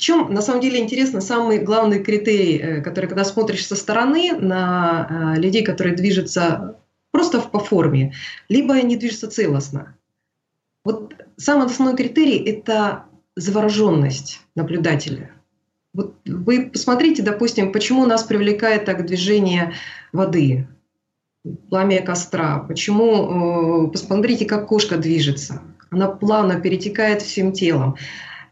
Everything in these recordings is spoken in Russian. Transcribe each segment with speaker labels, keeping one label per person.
Speaker 1: чем на самом деле интересно самый главный критерий, э, который когда смотришь со стороны на э, людей, которые движутся просто по форме, либо они движутся целостно. Вот самый основной критерий – это завороженность наблюдателя. Вот вы посмотрите, допустим, почему нас привлекает так движение воды, пламя костра, почему, э, посмотрите, как кошка движется, она плавно перетекает всем телом.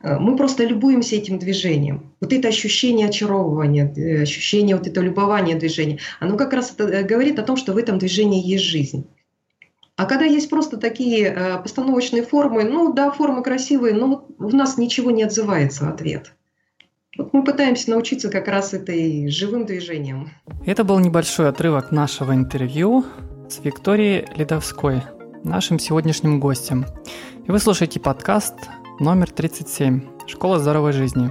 Speaker 1: Э, мы просто любуемся этим движением. Вот это ощущение очаровывания, э, ощущение вот этого любования движения, оно как раз это говорит о том, что в этом движении есть жизнь. А когда есть просто такие э, постановочные формы, ну да, формы красивые, но в нас ничего не отзывается в ответ. Вот мы пытаемся научиться как раз этой живым движением.
Speaker 2: Это был небольшой отрывок нашего интервью с Викторией Ледовской, нашим сегодняшним гостем. И вы слушаете подкаст номер 37 «Школа здоровой жизни».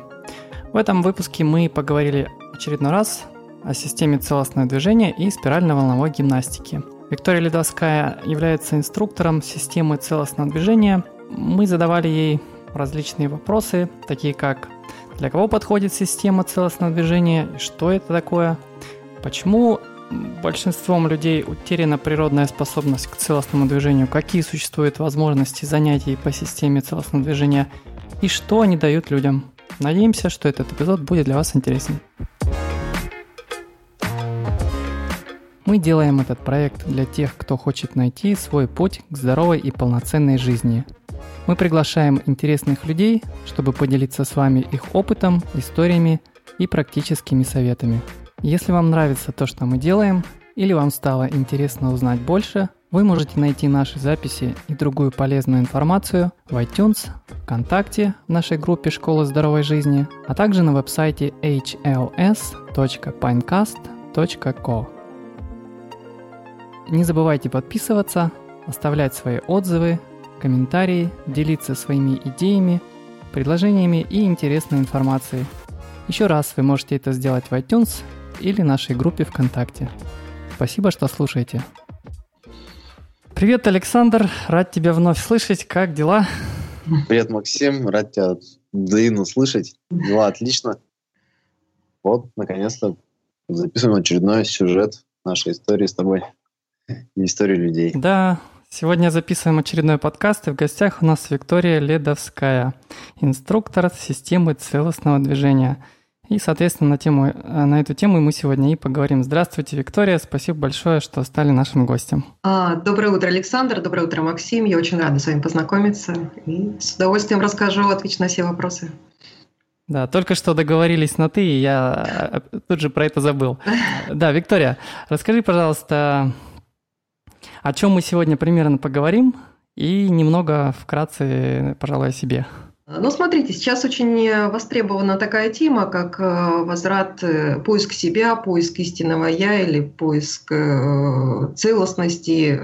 Speaker 2: В этом выпуске мы поговорили очередной раз о системе целостного движения и спирально-волновой гимнастики – Виктория Ледовская является инструктором системы целостного движения. Мы задавали ей различные вопросы, такие как для кого подходит система целостного движения, что это такое, почему большинством людей утеряна природная способность к целостному движению, какие существуют возможности занятий по системе целостного движения и что они дают людям. Надеемся, что этот эпизод будет для вас интересен. Мы делаем этот проект для тех, кто хочет найти свой путь к здоровой и полноценной жизни. Мы приглашаем интересных людей, чтобы поделиться с вами их опытом, историями и практическими советами. Если вам нравится то, что мы делаем, или вам стало интересно узнать больше, вы можете найти наши записи и другую полезную информацию в iTunes, ВКонтакте в нашей группе «Школа здоровой жизни», а также на веб-сайте hls.pinecast.co. Не забывайте подписываться, оставлять свои отзывы, комментарии, делиться своими идеями, предложениями и интересной информацией. Еще раз вы можете это сделать в iTunes или нашей группе ВКонтакте. Спасибо, что слушаете. Привет, Александр, рад тебя вновь слышать. Как дела?
Speaker 3: Привет, Максим, рад тебя взаимно слышать. Дела отлично. Вот, наконец-то записываем очередной сюжет нашей истории с тобой и историю людей.
Speaker 2: Да, сегодня записываем очередной подкаст, и в гостях у нас Виктория Ледовская, инструктор системы целостного движения. И, соответственно, на, тему, э, на эту тему мы сегодня и поговорим. Здравствуйте, Виктория. Спасибо большое, что стали нашим гостем.
Speaker 1: А, доброе утро, Александр. Доброе утро, Максим. Я очень рада с вами познакомиться. И с удовольствием расскажу, отвечу на все вопросы.
Speaker 2: Да, только что договорились на «ты», и я э, тут же про это забыл. Да, Виктория, расскажи, пожалуйста, о чем мы сегодня примерно поговорим и немного вкратце, пожалуй, о себе.
Speaker 1: Ну, смотрите, сейчас очень востребована такая тема, как э, возврат, э, поиск себя, поиск истинного «я» или поиск э, целостности,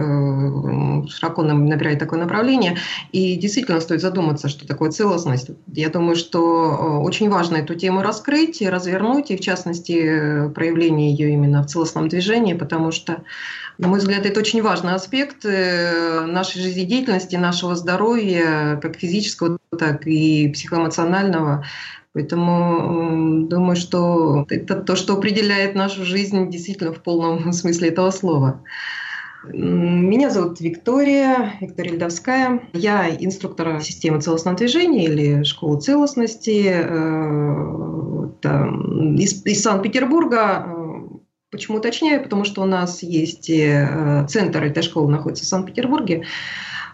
Speaker 1: широко набирает такое направление. И действительно стоит задуматься, что такое целостность. Я думаю, что очень важно эту тему раскрыть и развернуть, и в частности проявление ее именно в целостном движении, потому что на мой взгляд, это очень важный аспект э, нашей жизнедеятельности, нашего здоровья, как физического, так и психоэмоционального. Поэтому думаю, что это то, что определяет нашу жизнь действительно в полном смысле этого слова. Меня зовут Виктория, Виктория Льдовская. Я инструктор системы целостного движения или школы целостности э, из, из Санкт-Петербурга. Почему уточняю? Потому что у нас есть э, центр этой школы находится в Санкт-Петербурге,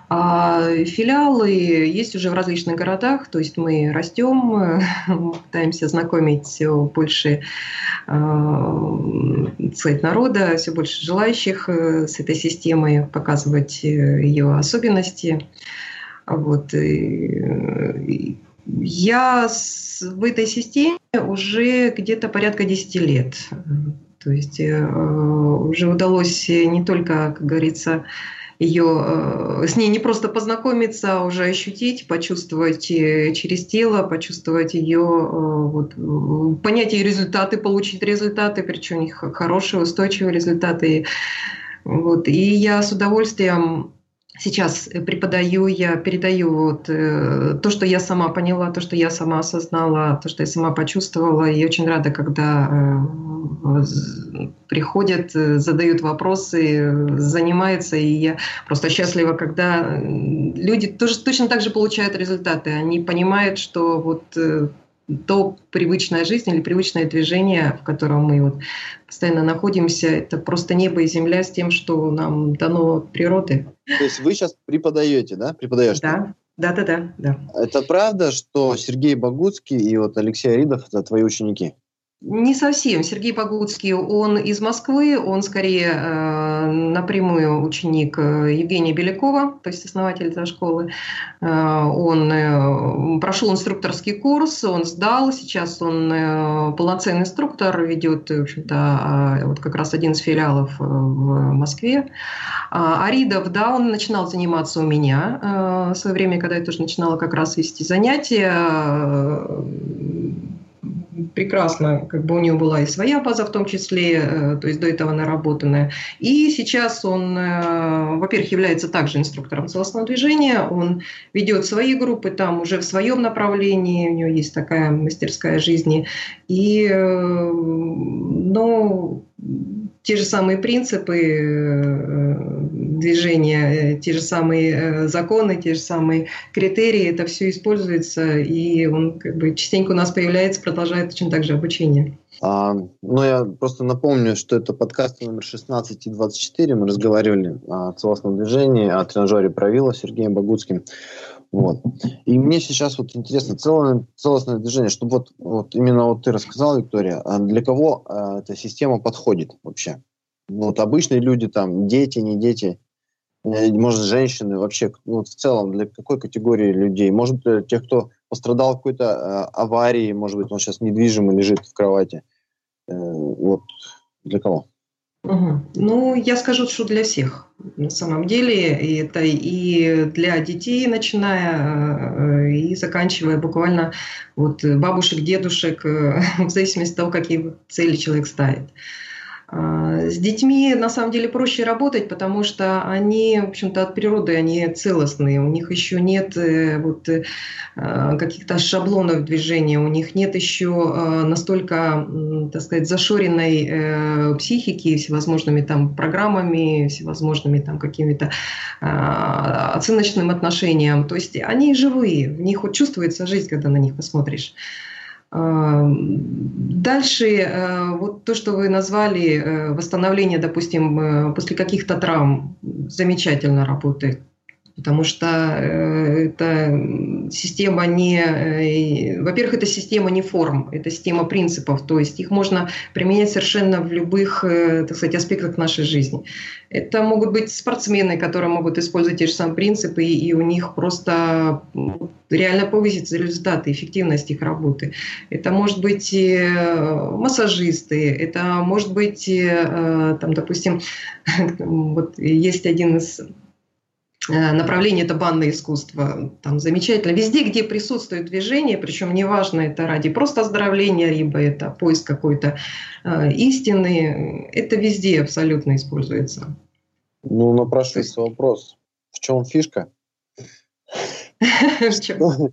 Speaker 1: а филиалы есть уже в различных городах, то есть мы растем, пытаемся знакомить все больше э, сказать, народа, все больше желающих э, с этой системой, показывать ее особенности. Вот. Я в этой системе уже где-то порядка 10 лет. То есть э, уже удалось не только, как говорится, ее э, с ней не просто познакомиться, а уже ощутить, почувствовать э, через тело, почувствовать ее, вот, понять ее результаты, получить результаты, причем хорошие, устойчивые результаты. Вот. И я с удовольствием сейчас преподаю, я передаю вот, э, то, что я сама поняла, то, что я сама осознала, то, что я сама почувствовала. И очень рада, когда э, приходят, э, задают вопросы, занимаются. И я просто счастлива, когда люди тоже точно так же получают результаты. Они понимают, что вот то привычная жизнь или привычное движение, в котором мы вот постоянно находимся, это просто небо и земля с тем, что нам дано от природы.
Speaker 3: То есть вы сейчас преподаете, да? Преподаешь?
Speaker 1: Да, да, да, да, да.
Speaker 3: Это правда, что Сергей Богуцкий и вот Алексей Аридов – это твои ученики?
Speaker 1: Не совсем. Сергей Погудский, он из Москвы, он скорее э, напрямую ученик э, Евгения Белякова, то есть основатель этой школы. Э, он э, прошел инструкторский курс, он сдал, сейчас он э, полноценный инструктор, ведет, в общем-то, э, вот как раз один из филиалов э, в Москве. А Аридов, да, он начинал заниматься у меня э, в свое время, когда я тоже начинала как раз вести занятия прекрасно, как бы у него была и своя база в том числе, э, то есть до этого наработанная. И сейчас он, э, во-первых, является также инструктором целостного движения, он ведет свои группы там уже в своем направлении, у него есть такая мастерская жизни. И, э, но те же самые принципы движения, э, те же самые э, законы, те же самые критерии, это все используется, и он как бы частенько у нас появляется, продолжает очень так же обучение.
Speaker 3: А, ну, я просто напомню, что это подкаст номер 16 и 24. Мы разговаривали о целостном движении, о тренажере правила Сергеем Богутским. Вот. И мне сейчас вот интересно целое, целостное движение, чтобы вот, вот именно вот ты рассказала, Виктория, а для кого э, эта система подходит вообще? Вот обычные люди, там, дети, не дети, может, женщины, вообще, ну, в целом, для какой категории людей? Может, для тех, кто пострадал какой-то э, аварии, может быть, он сейчас недвижимо лежит в кровати. Э, вот для кого?
Speaker 1: Угу. Ну, я скажу, что для всех. На самом деле это и для детей, начиная э, и заканчивая буквально вот бабушек, дедушек, э, в зависимости от того, какие цели человек ставит. А, с детьми на самом деле проще работать, потому что они, в общем-то, от природы они целостные. У них еще нет э, вот, э, каких-то шаблонов движения, у них нет еще э, настолько, так сказать, зашоренной психики всевозможными там программами, всевозможными там какими-то а, оценочным отношением. То есть они живые, в них вот чувствуется жизнь, когда на них посмотришь. Дальше э, вот то, что вы назвали э, восстановление, допустим, э, после каких-то травм, замечательно работает потому что э, эта система не... Э, во-первых, это система не форм, это система принципов, то есть их можно применять совершенно в любых, э, так сказать, аспектах нашей жизни. Это могут быть спортсмены, которые могут использовать те же самые принципы, и у них просто реально повысится результаты, эффективность их работы. Это может быть массажисты, это может быть, там, допустим, вот есть один из направление это банное искусство. Там замечательно. Везде, где присутствует движение, причем неважно, это ради просто оздоровления, либо это поиск какой-то э, истины, это везде абсолютно используется.
Speaker 3: Ну, напрашивается вопрос. В чем фишка? Что?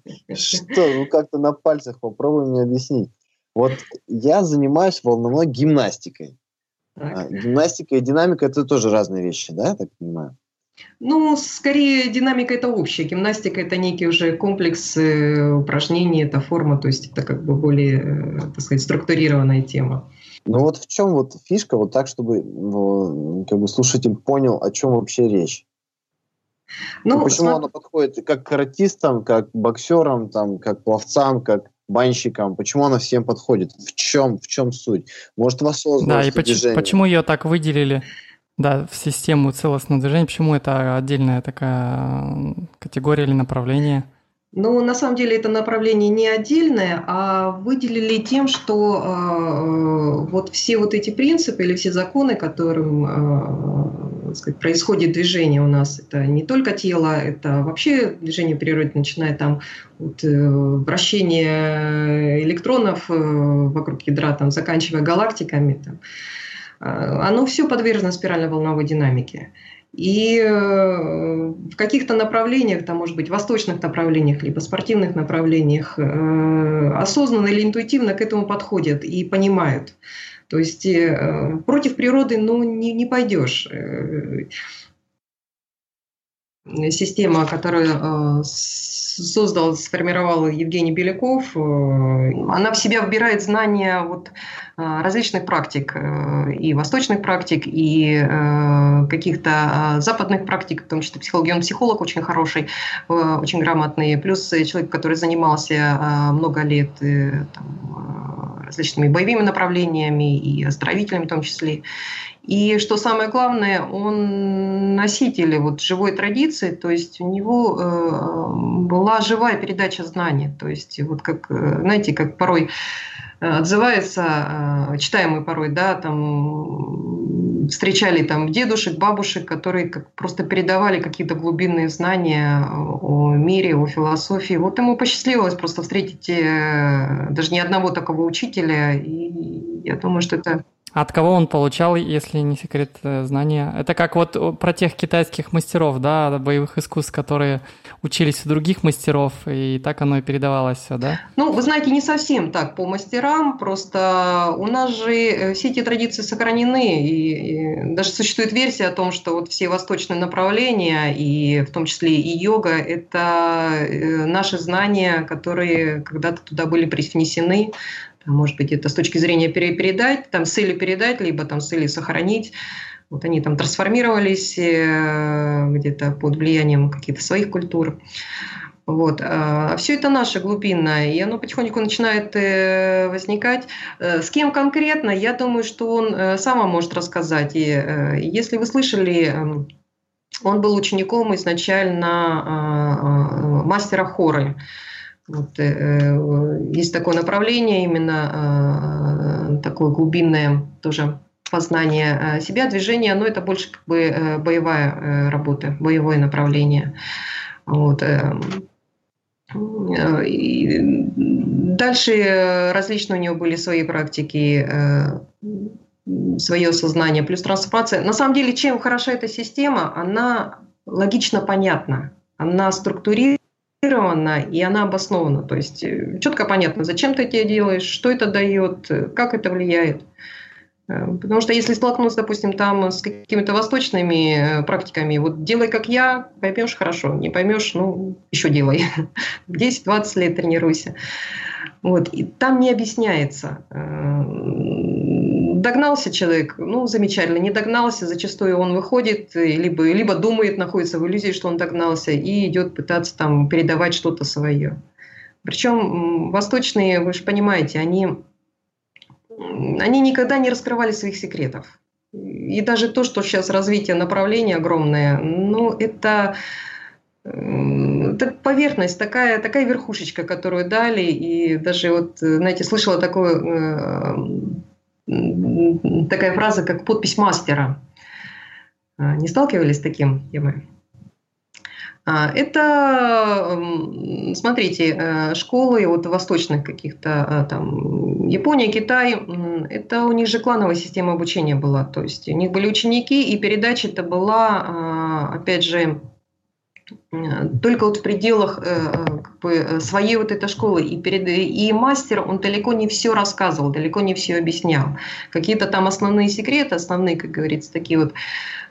Speaker 3: Ну, как-то на пальцах попробуй мне объяснить. Вот я занимаюсь волновой гимнастикой. А, гимнастика и динамика – это тоже разные вещи, да, я так понимаю?
Speaker 1: Ну, скорее, динамика это общая. Гимнастика это некий уже комплекс э, упражнений, это форма, то есть это как бы более, э, так сказать, структурированная тема.
Speaker 3: Ну вот в чем вот фишка, вот так, чтобы ну, как бы слушатель понял, о чем вообще речь. Ну, почему см... она подходит как каратистам, как боксерам, там, как пловцам, как банщикам? Почему она всем подходит? В чем, в чем суть? Может, в осознанности
Speaker 2: Да, и почему, почему ее так выделили? Да, в систему целостного движения. Почему это отдельная такая категория или направление?
Speaker 1: Ну, на самом деле это направление не отдельное, а выделили тем, что э, вот все вот эти принципы или все законы, которым э, сказать, происходит движение у нас, это не только тело, это вообще движение природы, начиная там от э, вращения электронов э, вокруг ядра, там, заканчивая галактиками, там, э, оно все подвержено спирально-волновой динамике. И э, в каких-то направлениях, там, может быть, восточных направлениях, либо спортивных направлениях, э, осознанно или интуитивно к этому подходят и понимают. То есть э, против природы ну, не, не пойдешь. Система, которую создал, сформировал Евгений Беляков, она в себя вбирает знания вот Э, различных практик, э, и восточных практик, и э, каких-то западных практик, в том числе психологии. Он психолог очень хороший, очень грамотный, плюс человек, который занимался много лет там, различными боевыми направлениями и оздоровителями в том числе. И что самое главное, он носитель вот живой традиции, то есть у него э, была живая передача знаний. То есть вот как, знаете, как порой Э, отзывается, э, читаем порой, да, там встречали там дедушек, бабушек, которые как просто передавали какие-то глубинные знания о мире, о философии. Вот ему посчастливилось просто встретить э, даже не одного такого учителя, и я думаю, что это
Speaker 2: от кого он получал, если не секрет э, знания? Это как вот про тех китайских мастеров, да, боевых искусств, которые учились у других мастеров, и так оно и передавалось все, да?
Speaker 1: Ну, вы знаете, не совсем так по мастерам, просто у нас же э, все эти традиции сохранены, и, и даже существует версия о том, что вот все восточные направления, и в том числе и йога, это э, наши знания, которые когда-то туда были привнесены, может быть, это с точки зрения передать, там с передать, либо там с сохранить. Вот они там трансформировались э, где-то под влиянием каких-то своих культур. Вот. А все это наше глубинное, и оно потихоньку начинает э, возникать. Э, с кем конкретно, я думаю, что он сам может рассказать. И если вы слышали, эм, он был учеником изначально мастера хоры. Вот, э, э, есть такое направление, именно э, такое глубинное тоже познание э, себя, движение, но это больше как бы э, боевая работа, боевое направление. Вот. И дальше различные у него были свои практики, свое сознание, плюс трансформация. На самом деле, чем хороша эта система, она логично понятна, она структурирована, и она обоснована. То есть э, четко понятно, зачем ты это делаешь, что это дает, э, как это влияет. Э, потому что если столкнуться, допустим, там с какими-то восточными практиками, вот делай как я, поймешь хорошо, не поймешь, ну, еще делай. 10-20 лет тренируйся. Вот. И там не объясняется догнался человек, ну, замечательно, не догнался, зачастую он выходит, либо, либо думает, находится в иллюзии, что он догнался, и идет пытаться там передавать что-то свое. Причем восточные, вы же понимаете, они, они никогда не раскрывали своих секретов. И даже то, что сейчас развитие направления огромное, ну, это, это поверхность, такая, такая верхушечка, которую дали. И даже вот, знаете, слышала такое э, такая фраза, как подпись мастера. А, не сталкивались с таким темой? А, это, смотрите, э, школы вот восточных каких-то, а, там, Япония, Китай, это у них же клановая система обучения была. То есть у них были ученики, и передача это была, опять же, только вот в пределах э, э, как бы, э, своей вот этой школы. И, перед, и мастер, он далеко не все рассказывал, далеко не все объяснял. Какие-то там основные секреты, основные, как говорится, такие вот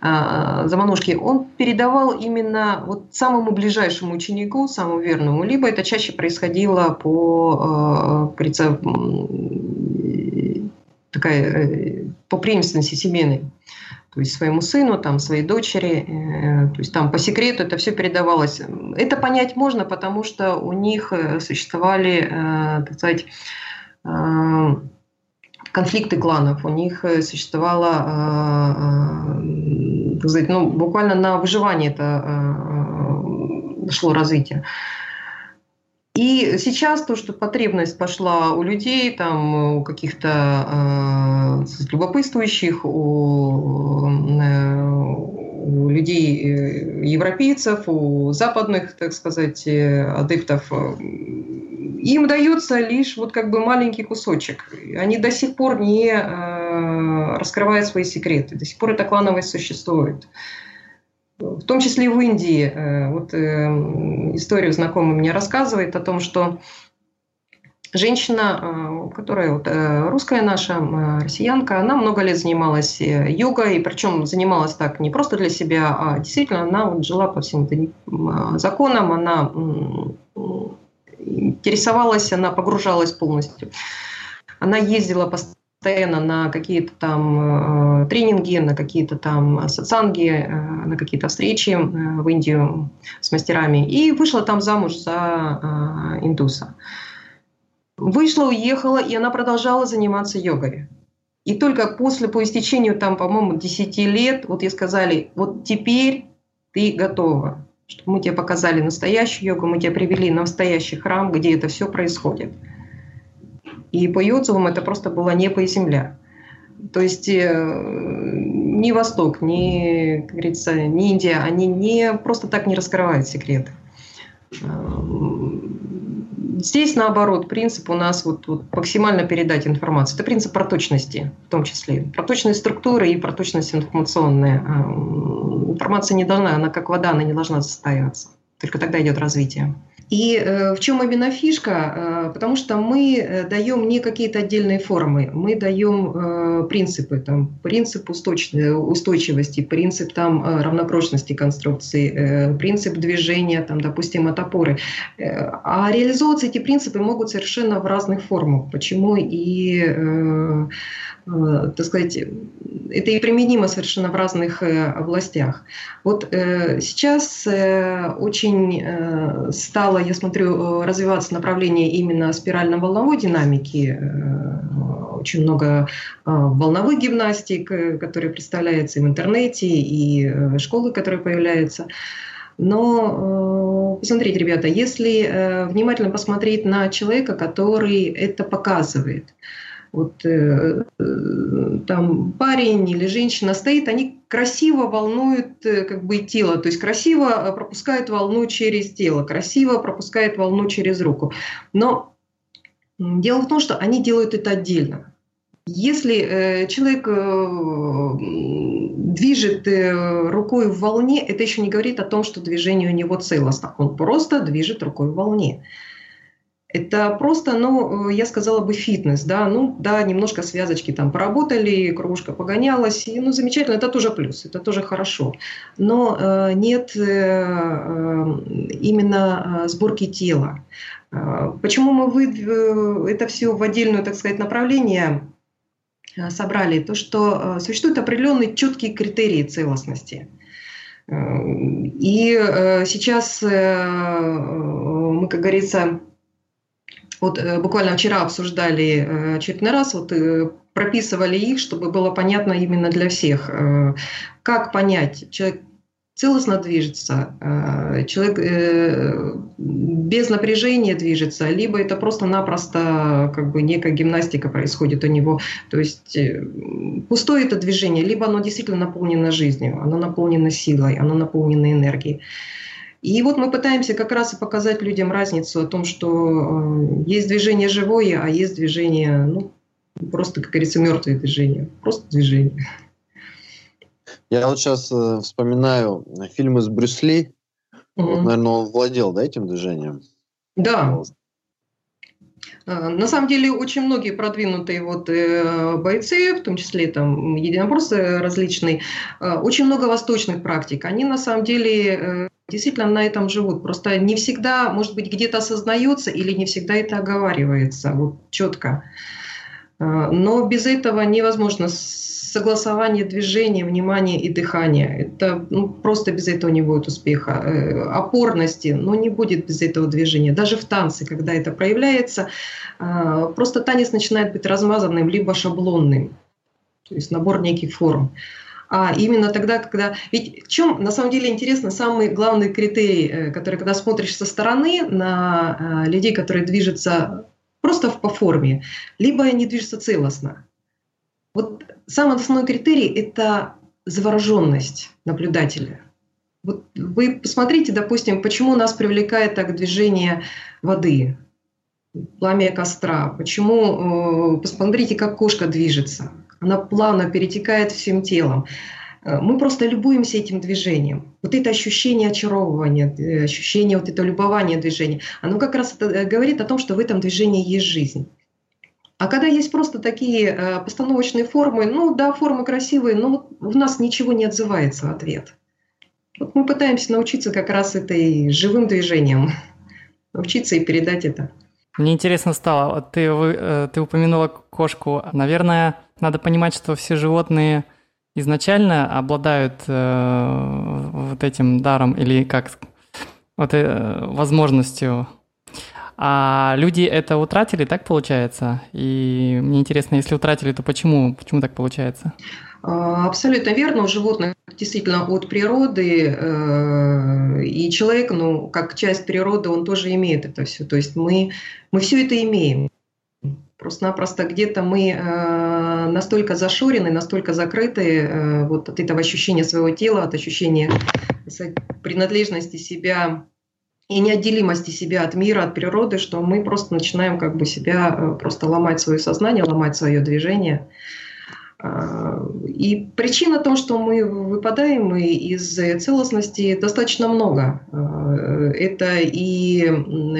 Speaker 1: э, заманушки, он передавал именно вот самому ближайшему ученику, самому верному. Либо это чаще происходило по, э, говорится, такая, по преемственности семейной то есть своему сыну, там, своей дочери, э, то есть там по секрету это все передавалось. Это понять можно, потому что у них э, существовали, э, так сказать, конфликты кланов, у них существовало, так сказать, ну, буквально на выживание это шло развитие. И сейчас то, что потребность пошла у людей, там, у каких-то э, любопытствующих, у, э, у людей э, европейцев, у западных, так сказать, э, адептов, им дается лишь вот как бы маленький кусочек. Они до сих пор не э, раскрывают свои секреты, до сих пор эта клановость существует. В том числе и в Индии. Вот историю знакомый мне рассказывает о том, что женщина, которая вот, русская наша, россиянка, она много лет занималась йогой, причем занималась так не просто для себя, а действительно она вот жила по всем законам, она интересовалась, она погружалась полностью. Она ездила постоянно на какие-то там э, тренинги, на какие-то там социанги, э, на какие-то встречи э, в Индию с мастерами и вышла там замуж за индуса. Вышла, уехала, и она продолжала заниматься йогой. И только после, по истечению, там, по-моему, 10 лет, вот ей сказали, вот теперь ты готова чтобы мы тебе показали настоящую йогу, мы тебя привели на настоящий храм, где это все происходит. И по отзывам это просто было небо и земля. То есть э, ни Восток, ни, как говорится, ни Индия, они не просто так не раскрывают секреты. Здесь, наоборот, принцип у нас вот, вот максимально передать информацию. Это принцип проточности в том числе. Проточность структуры и проточность информационная. Информация не должна, она как вода, она не должна состояться. Только тогда идет развитие. И э, в чем именно фишка? Э, потому что мы э, даем не какие-то отдельные формы, мы даем принципы, там, принцип устойчивости, принцип там, равнопрочности конструкции, принцип движения, там, допустим, от опоры. А реализовываться эти принципы могут совершенно в разных формах. Почему и так сказать, это и применимо совершенно в разных э, областях. Вот э, сейчас очень стало, я смотрю, развиваться направление именно спирально-волновой динамики. Очень много волновых гимнастик, которые представляются и в интернете, и школы, которые появляются. Но посмотрите, ребята, если внимательно посмотреть на человека, который это показывает, вот э, э, там парень или женщина стоит, они красиво волнуют э, как бы тело, то есть красиво пропускают волну через тело, красиво пропускают волну через руку. Но дело в том, что они делают это отдельно. Если э, человек э, движет э, рукой в волне, это еще не говорит о том, что движение у него целостно. Он просто движет рукой в волне. Это просто, ну, я сказала бы, фитнес, да, ну, да, немножко связочки там поработали, кружка погонялась, и, ну, замечательно, это тоже плюс, это тоже хорошо. Но э, нет э, э именно э, сборки тела. Э, почему мы вы, это все в отдельное, так сказать, направление собрали? То, что существуют определенные четкие критерии целостности. И сейчас мы, как говорится, вот э, буквально вчера обсуждали э, очередной раз, вот э, прописывали их, чтобы было понятно именно для всех. Как понять, человек целостно движется, человек без напряжения движется, либо это просто-напросто как бы некая гимнастика происходит у него. То есть пустое это движение, либо оно действительно наполнено жизнью, оно наполнено силой, оно наполнено энергией. И вот мы пытаемся как раз и показать людям разницу о том, что э, есть движение живое, а есть движение, ну, просто, как говорится, мертвое движение. Просто движение.
Speaker 3: Я вот сейчас э, вспоминаю фильмы с Брюсли. Угу. Вот, наверное, он владел да, этим движением.
Speaker 1: Да. Э, на самом деле очень многие продвинутые вот бойцы, в том числе там единоборцы различные, очень много восточных практик. Они на самом деле действительно на этом живут. Просто не всегда, может быть, где-то осознается или не всегда это оговаривается вот четко. Но без этого невозможно согласование движения, внимания и дыхания. Это ну, просто без этого не будет успеха. Э, опорности, но ну, не будет без этого движения. Даже в танце, когда это проявляется, э, просто танец начинает быть размазанным либо шаблонным. То есть набор неких форм. А именно тогда, когда... Ведь в чем, на самом деле, интересно, самый главный критерий, э, который, когда смотришь со стороны на людей, которые движутся просто по форме, либо они движутся целостно. Вот самый основной критерий – это завороженность наблюдателя. Вот вы посмотрите, допустим, почему нас привлекает так движение воды, пламя костра, почему, э, посмотрите, как кошка движется. Она плавно перетекает всем телом. Э, мы просто любуемся этим движением. Вот это ощущение очаровывания, э, ощущение вот этого любования движения, оно как раз э, говорит о том, что в этом движении есть жизнь. А когда есть просто такие постановочные формы, ну да, формы красивые, но у нас ничего не отзывается в ответ. Вот мы пытаемся научиться как раз этой живым движением, научиться и передать это.
Speaker 2: Мне интересно стало, ты, вы, ты упомянула кошку. Наверное, надо понимать, что все животные изначально обладают э, вот этим даром или как вот э, возможностью, а люди это утратили, так получается? И мне интересно, если утратили, то почему? Почему так получается?
Speaker 1: А, абсолютно верно. У животных действительно от природы, э, и человек, ну, как часть природы, он тоже имеет это все. То есть мы, мы все это имеем. Просто-напросто где-то мы э, настолько зашорены, настолько закрыты э, вот от этого ощущения своего тела, от ощущения принадлежности себя и неотделимости себя от мира, от природы, что мы просто начинаем как бы себя э, просто ломать свое сознание, ломать свое движение. И причин о том, что мы выпадаем из целостности, достаточно много. Это и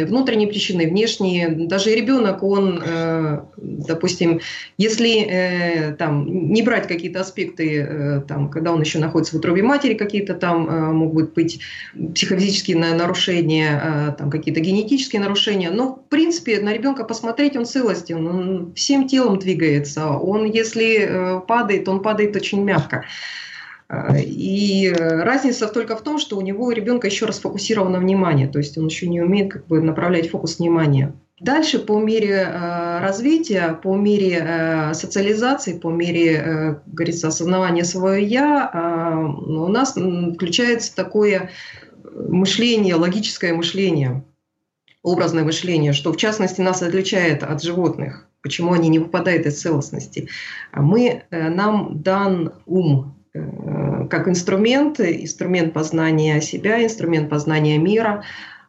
Speaker 1: внутренние причины, и внешние. Даже ребенок, он, э, допустим, если э, там, не брать какие-то аспекты, э, там, когда он еще находится в утробе матери, какие-то там могут быть психофизические нарушения, там, какие-то генетические нарушения, но в принципе на ребенка посмотреть, он целостен, он всем телом двигается. Он, если падает, он падает очень мягко. А, и разница только в том, что у него у ребенка еще раз фокусировано внимание, то есть он еще не умеет как бы направлять фокус внимания. Дальше по мере э, развития, по мере э, социализации, по мере, э, говорится, осознавания своего я, э, у нас включается такое мышление, логическое мышление, образное мышление, что в частности нас отличает от животных почему они не выпадают из целостности. А мы, э, нам дан ум э, как инструмент, инструмент познания себя, инструмент познания мира.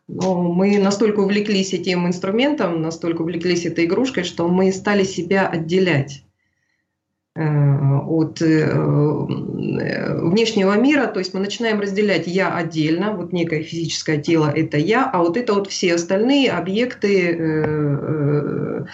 Speaker 1: Но мы настолько увлеклись этим инструментом, настолько увлеклись этой игрушкой, что мы стали себя отделять э, от внешнего мира, то есть мы начинаем разделять я отдельно, вот некое физическое тело это я, а вот это вот все остальные объекты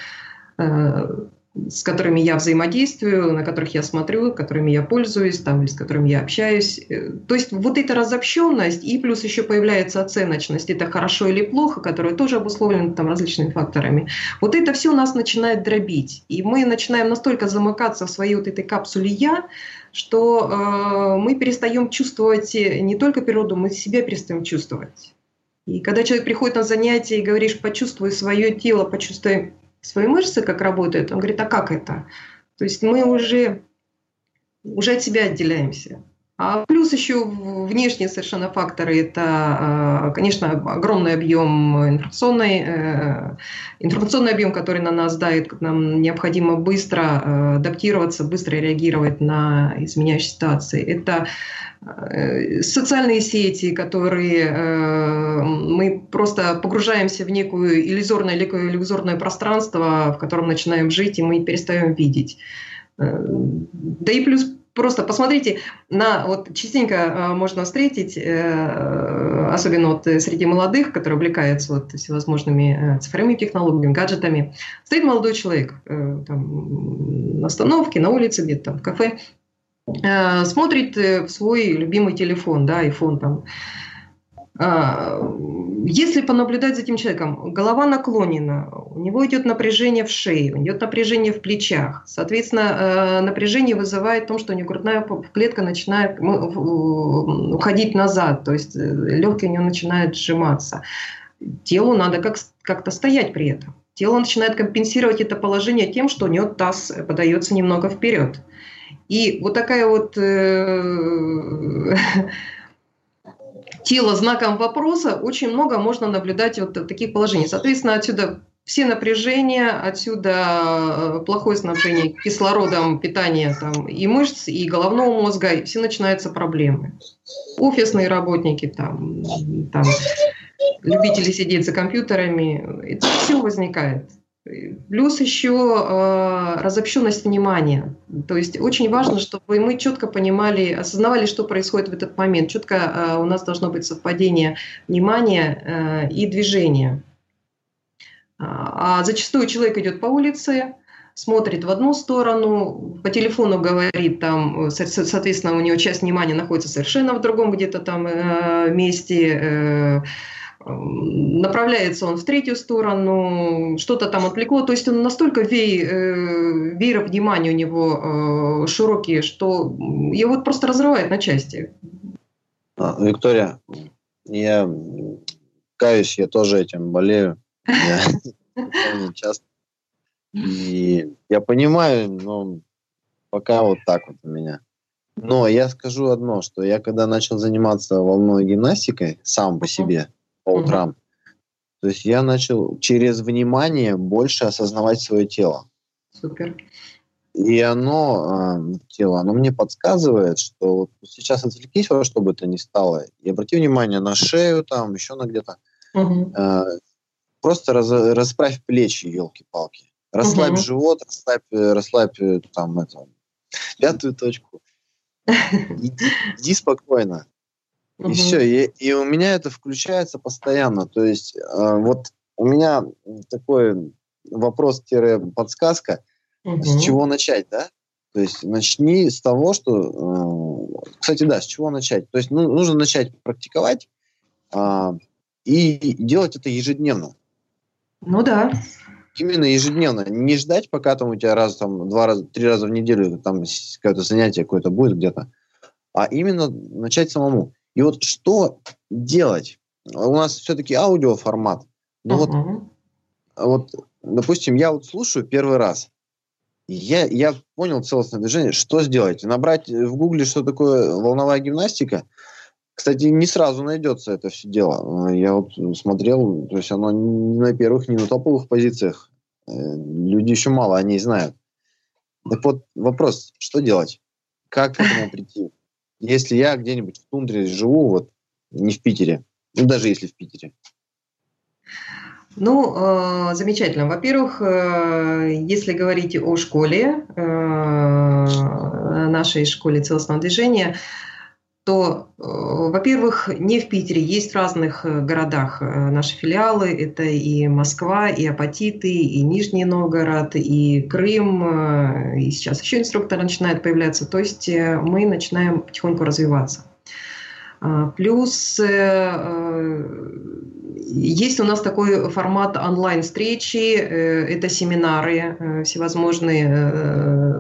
Speaker 1: с которыми я взаимодействую, на которых я смотрю, которыми я пользуюсь, там, или с которыми я общаюсь. Э, то есть вот эта разобщенность, и плюс еще появляется оценочность, это хорошо или плохо, которая тоже обусловлена там, различными факторами. Вот это все нас начинает дробить. И мы начинаем настолько замыкаться в своей вот этой капсуле «я», что э, мы перестаем чувствовать не только природу, мы себя перестаем чувствовать. И когда человек приходит на занятие и говоришь, почувствуй свое тело, почувствуй свои мышцы, как работают, он говорит, а как это? То есть мы уже, уже от себя отделяемся. А плюс еще внешние совершенно факторы – это, а, конечно, огромный объем информационный, э, информационный объем, который на нас дает, нам необходимо быстро э, адаптироваться, быстро реагировать на изменяющиеся ситуации. Это Э, социальные сети, которые э, мы просто погружаемся в некую иллюзорное, иллюзорное пространство, в котором начинаем жить, и мы перестаем видеть. Э, да и плюс просто посмотрите на вот частенько можно встретить, особенно вот среди молодых, которые увлекаются вот всевозможными цифровыми технологиями, гаджетами, стоит молодой человек там, на остановке, на улице, где-то там в кафе, Э, смотрит э, в свой любимый телефон, да, iPhone там. А, если понаблюдать за этим человеком, голова наклонена, у него идет напряжение в шее, идет напряжение в плечах. Соответственно, э, напряжение вызывает то, что у него грудная клетка начинает уходить назад, то есть легкие у него начинают сжиматься. Телу надо как, как-то стоять при этом. Тело начинает компенсировать это положение тем, что у него таз подается немного вперед. И вот такая вот э, тело знаком вопроса очень много можно наблюдать вот таких положений. Соответственно, отсюда все напряжения, отсюда э, плохое снабжение кислородом, питание там, и мышц, и головного мозга, и все начинаются проблемы. Офисные работники, там, там, любители сидеть за компьютерами, это все возникает. Плюс еще э, разобщенность внимания. То есть очень важно, чтобы мы четко понимали, осознавали, что происходит в этот момент. Четко э, у нас должно быть совпадение внимания э, и движения. А зачастую человек идет по улице, смотрит в одну сторону, по телефону говорит там, соответственно, у него часть внимания находится совершенно в другом где-то там э, месте, э, направляется он в третью сторону, что-то там отвлекло. То есть он настолько вей, э, веер внимания у него э, широкие, что его просто разрывает на части.
Speaker 3: А, Виктория, я каюсь, я тоже этим болею. Я часто. И я понимаю, но пока вот так вот у меня. Но я скажу одно, что я когда начал заниматься волной гимнастикой сам по себе, по утрам. Угу. То есть я начал через внимание больше осознавать свое тело.
Speaker 1: Супер.
Speaker 3: И оно, э, тело, оно мне подсказывает, что вот сейчас отвлекись во что бы то ни стало, и обрати внимание на шею, там, еще на где-то. Угу. Э, просто раз, расправь плечи, елки-палки. Расслабь угу. живот, расслабь, расслабь там, это, пятую точку. Иди, иди спокойно. И угу. все. И, и у меня это включается постоянно. То есть э, вот у меня такой вопрос-подсказка, угу. с чего начать, да? То есть начни с того, что... Э, кстати, да, с чего начать? То есть ну, нужно начать практиковать э, и делать это ежедневно.
Speaker 1: Ну да.
Speaker 3: Именно ежедневно. Не ждать, пока там у тебя раз, там, два раза, три раза в неделю там какое-то занятие какое-то будет где-то, а именно начать самому. И вот что делать? У нас все-таки аудиоформат. Uh-huh. вот, вот, допустим, я вот слушаю первый раз. Я, я понял целостное движение. Что сделать? Набрать в гугле, что такое волновая гимнастика. Кстати, не сразу найдется это все дело. Я вот смотрел, то есть оно не на первых, не на топовых позициях. Э, люди еще мало о ней знают. Так вот, вопрос, что делать? Как к этому прийти? Если я где-нибудь в тундре живу, вот не в Питере, ну даже если в Питере?
Speaker 1: Ну, э, замечательно. Во-первых, э, если говорить о школе, э, нашей школе целостного движения, то, э, во-первых, не в Питере, есть в разных э, городах э, наши филиалы. Это и Москва, и Апатиты, и Нижний Новгород, и Крым, и сейчас еще инструкторы начинают появляться. То есть мы начинаем потихоньку развиваться. А, плюс есть у нас такой формат онлайн-встречи, это семинары всевозможные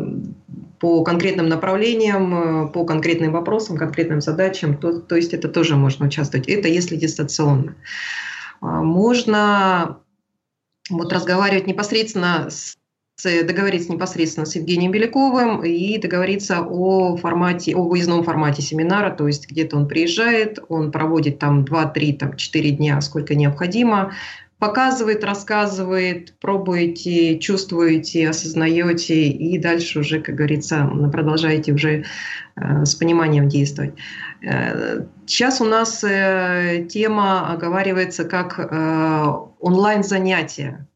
Speaker 1: по конкретным направлениям, э, по конкретным вопросам, конкретным задачам, то, то есть это тоже можно участвовать. Это если дистанционно. А, можно вот разговаривать непосредственно с договориться непосредственно с Евгением Беляковым и договориться о формате, о выездном формате семинара, то есть где-то он приезжает, он проводит там 2-3, там 4 дня, сколько необходимо, показывает, рассказывает, пробуете, чувствуете, осознаете, и дальше уже, как говорится, продолжаете уже э, с пониманием действовать. Э, сейчас у нас э, тема оговаривается как онлайн-занятия.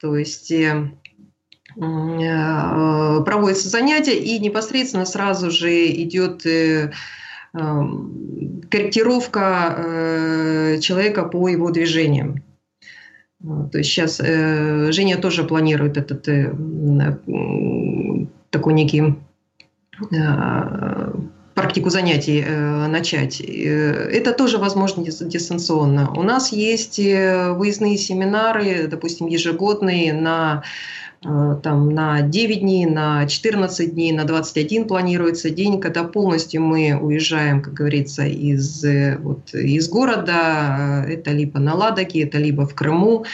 Speaker 1: То есть проводятся занятия, и непосредственно сразу же идет эм, корректировка человека по его движениям. То есть сейчас э, Женя тоже планирует этот э, такой некий э, практику занятий э, начать. Э, это тоже возможно дистанционно. У нас есть э, выездные семинары, допустим, ежегодные на Э, там на 9 дней, на 14 дней, на 21 планируется день, когда полностью мы уезжаем, как говорится, из, э, вот, из города. Это либо на Ладоге, это либо в Крыму.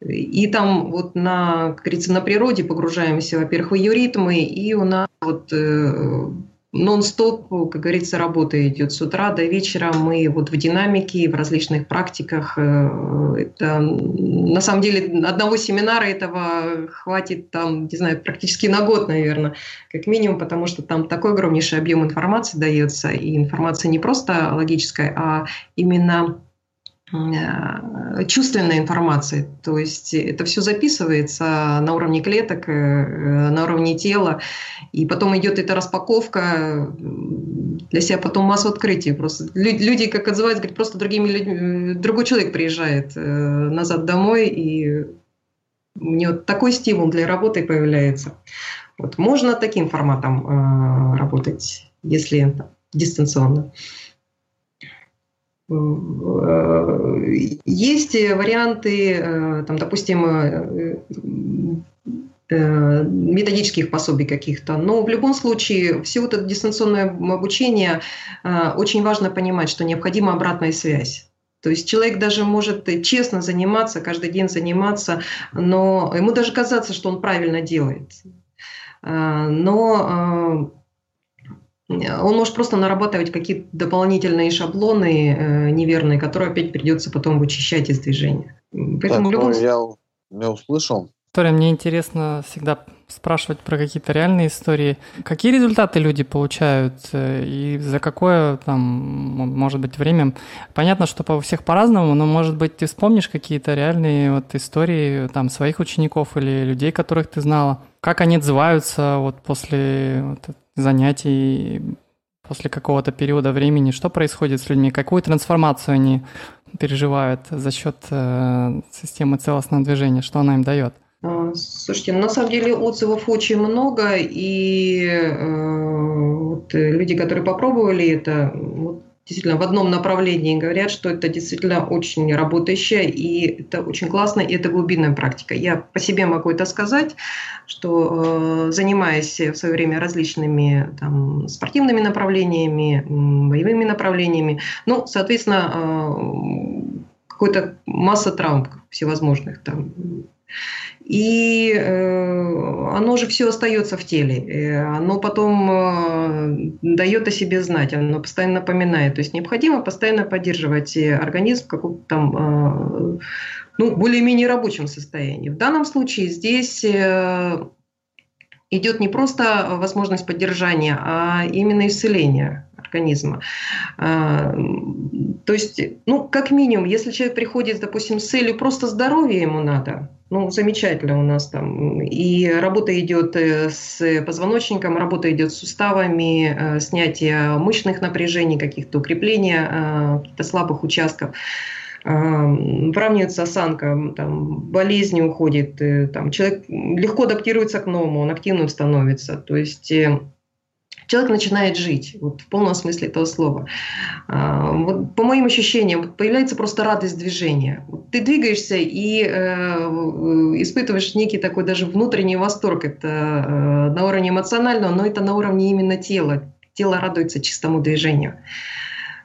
Speaker 1: И там вот на, как говорится, на природе погружаемся, во-первых, в ее ритмы, и у нас вот э, нон-стоп, как говорится, работа идет с утра до вечера. Мы вот в динамике, в различных практиках. Э, это, на самом деле одного семинара этого хватит там, не знаю, практически на год, наверное, как минимум, потому что там такой огромнейший объем информации дается. И информация не просто логическая, а именно чувственной информации. То есть это все записывается на уровне клеток, э, на уровне тела, и потом идет эта распаковка для себя потом массу открытий. Просто люди, как отзываются, говорят, просто другими людьми, другой человек приезжает э, назад домой, и у него такой стимул для работы появляется. Вот. Можно таким форматом работать, если дистанционно. Э, есть варианты, э, там, допустим, э, методических пособий каких-то. Но в любом случае, все вот это дистанционное обучение, очень важно понимать, что необходима обратная связь. То есть человек даже может честно заниматься, каждый день заниматься, но ему даже казаться, что он правильно делает. Но он может просто нарабатывать какие-то дополнительные шаблоны э, неверные, которые опять придется потом вычищать из движения.
Speaker 3: Поэтому так, любом... ну, я, я услышал.
Speaker 2: Виктория, мне интересно всегда спрашивать про какие-то реальные истории. Какие результаты люди получают э, и за какое там, может быть, время? Понятно, что у всех по-разному, но, может быть, ты вспомнишь какие-то реальные вот истории там своих учеников или людей, которых ты знала? Как они отзываются вот после вот занятий после какого-то периода времени, что происходит с людьми, какую трансформацию они переживают за счет э, системы целостного движения, что она им дает?
Speaker 1: А, слушайте, на самом деле отзывов очень много, и э, вот люди, которые попробовали это, вот действительно в одном направлении говорят, что это действительно очень работающая, и это очень классно, и это глубинная практика. Я по себе могу это сказать, что э, занимаясь в свое время различными там, спортивными направлениями, боевыми направлениями, ну, соответственно, э, какой-то масса травм всевозможных там и э, оно же все остается в теле. Э, оно потом э, дает о себе знать, оно постоянно напоминает. То есть необходимо постоянно поддерживать организм в каком-то там ну, более-менее рабочем состоянии. В данном случае здесь идет не просто возможность поддержания, а именно исцеления организма. А, то есть, ну, как минимум, если человек приходит, допустим, с целью просто здоровья ему надо, ну, замечательно у нас там. И работа идет э, с позвоночником, работа идет с суставами, э, снятие мышечных напряжений, каких-то укрепления э, каких-то слабых участков выравнивается осанка, там, болезни уходит, там, человек легко адаптируется к новому, он активным становится. То есть человек начинает жить, вот в полном смысле этого слова. А, вот по моим ощущениям, появляется просто радость движения. Ты двигаешься и э, испытываешь некий такой даже внутренний восторг. Это э, на уровне эмоционального, но это на уровне именно тела. Тело радуется чистому движению.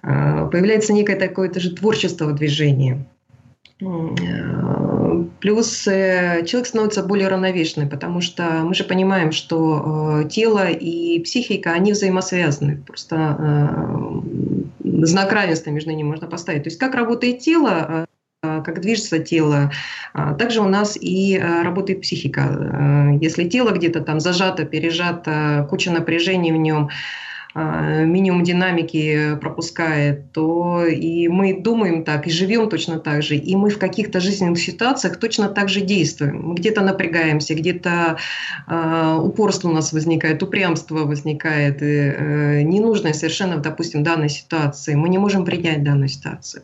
Speaker 1: Э, появляется некое такое даже творчество в движении. Плюс э, человек становится более равновешенным, потому что мы же понимаем, что э, тело и психика, они взаимосвязаны. Просто э, знак равенства между ними можно поставить. То есть как работает тело, как движется тело, также у нас и работает психика. Если тело где-то там зажато, пережато, куча напряжений в нем, минимум динамики пропускает, то и мы думаем так, и живем точно так же, и мы в каких-то жизненных ситуациях точно так же действуем. Где-то напрягаемся, где-то э, упорство у нас возникает, упрямство возникает, э, ненужное совершенно, допустим, в данной ситуации. Мы не можем принять данную ситуацию.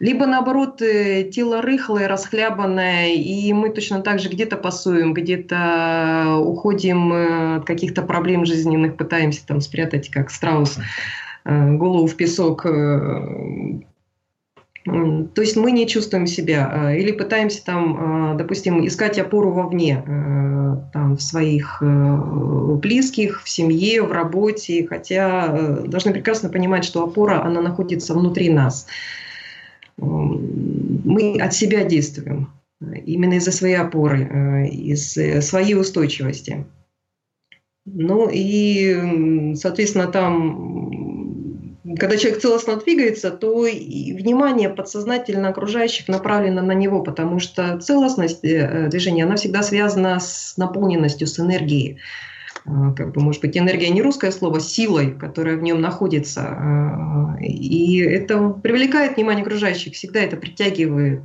Speaker 1: Либо наоборот, э, тело рыхлое, расхлябанное, и мы точно так же где-то пасуем, где-то уходим э, от каких-то проблем жизненных, пытаемся там спрятать, как страус, э, голову в песок. То есть мы не чувствуем себя или пытаемся там, допустим, искать опору вовне, там, в своих близких, в семье, в работе, хотя должны прекрасно понимать, что опора, она находится внутри нас мы от себя действуем, именно из-за своей опоры, э, из э, своей устойчивости. Ну и, соответственно, там, когда человек целостно двигается, то и внимание подсознательно окружающих направлено на него, потому что целостность э, движения, она всегда связана с наполненностью, с энергией. Как бы, может быть, энергия не русское слово, силой, которая в нем находится. И это привлекает внимание окружающих, всегда это притягивает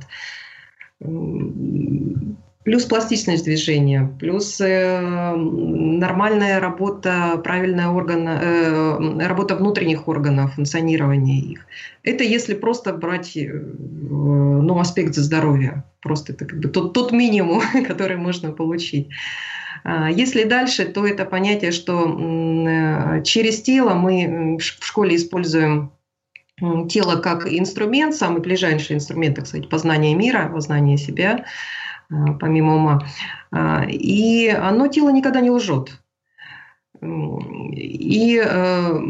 Speaker 1: Плюс пластичность движения, плюс э, нормальная работа, правильная органа, э, работа внутренних органов, функционирование их. Это если просто брать э, ну, аспект здоровья. Просто это как бы тот, тот минимум, который можно получить. А если дальше, то это понятие, что э, через тело мы в школе используем тело как инструмент, самый ближайший инструмент, так сказать, познания мира, познания себя – а, помимо ума. А, и оно тело никогда не лжет. И э,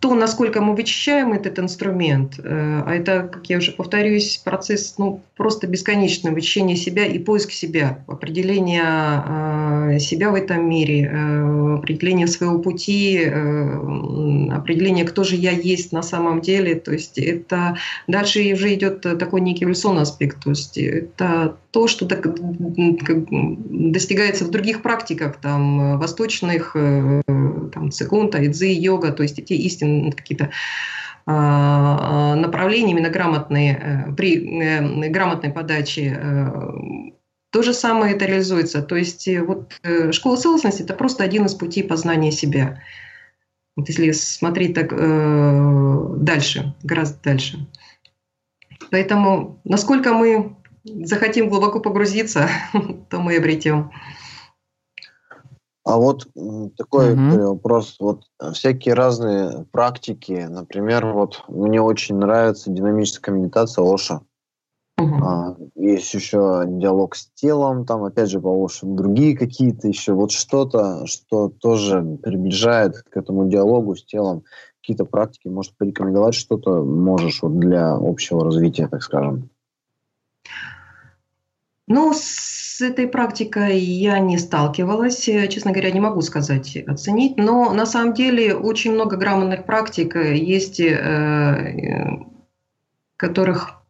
Speaker 1: то, насколько мы вычищаем этот инструмент, э, а это, как я уже повторюсь, процесс ну, просто бесконечного вычищения себя и поиск себя, определение э, себя в этом мире, э, определение своего пути, определение, кто же я есть на самом деле. То есть это дальше уже идет такой некий эволюционный аспект. То есть это то, что так, достигается в других практиках, там, восточных, там, цигун, тайцзи, йога, то есть эти истинные какие-то а, направления именно грамотные, э, при э, грамотной подаче э, то же самое это реализуется. То есть вот школа целостности – это просто один из путей познания себя. Вот если смотреть так э, дальше, гораздо дальше. Поэтому насколько мы захотим глубоко погрузиться, то мы обретем.
Speaker 3: А вот такой угу. вопрос. Вот всякие разные практики, например, вот мне очень нравится динамическая медитация Оша. Угу. А, есть еще диалог с телом, там опять же по Оше, другие какие-то еще, вот что-то, что тоже приближает к этому диалогу с телом, какие-то практики, может порекомендовать что-то можешь вот для общего развития, так скажем.
Speaker 1: Ну, с этой практикой я не сталкивалась, честно говоря, не могу сказать, оценить, но на самом деле очень много грамотных практик есть, э, э, которых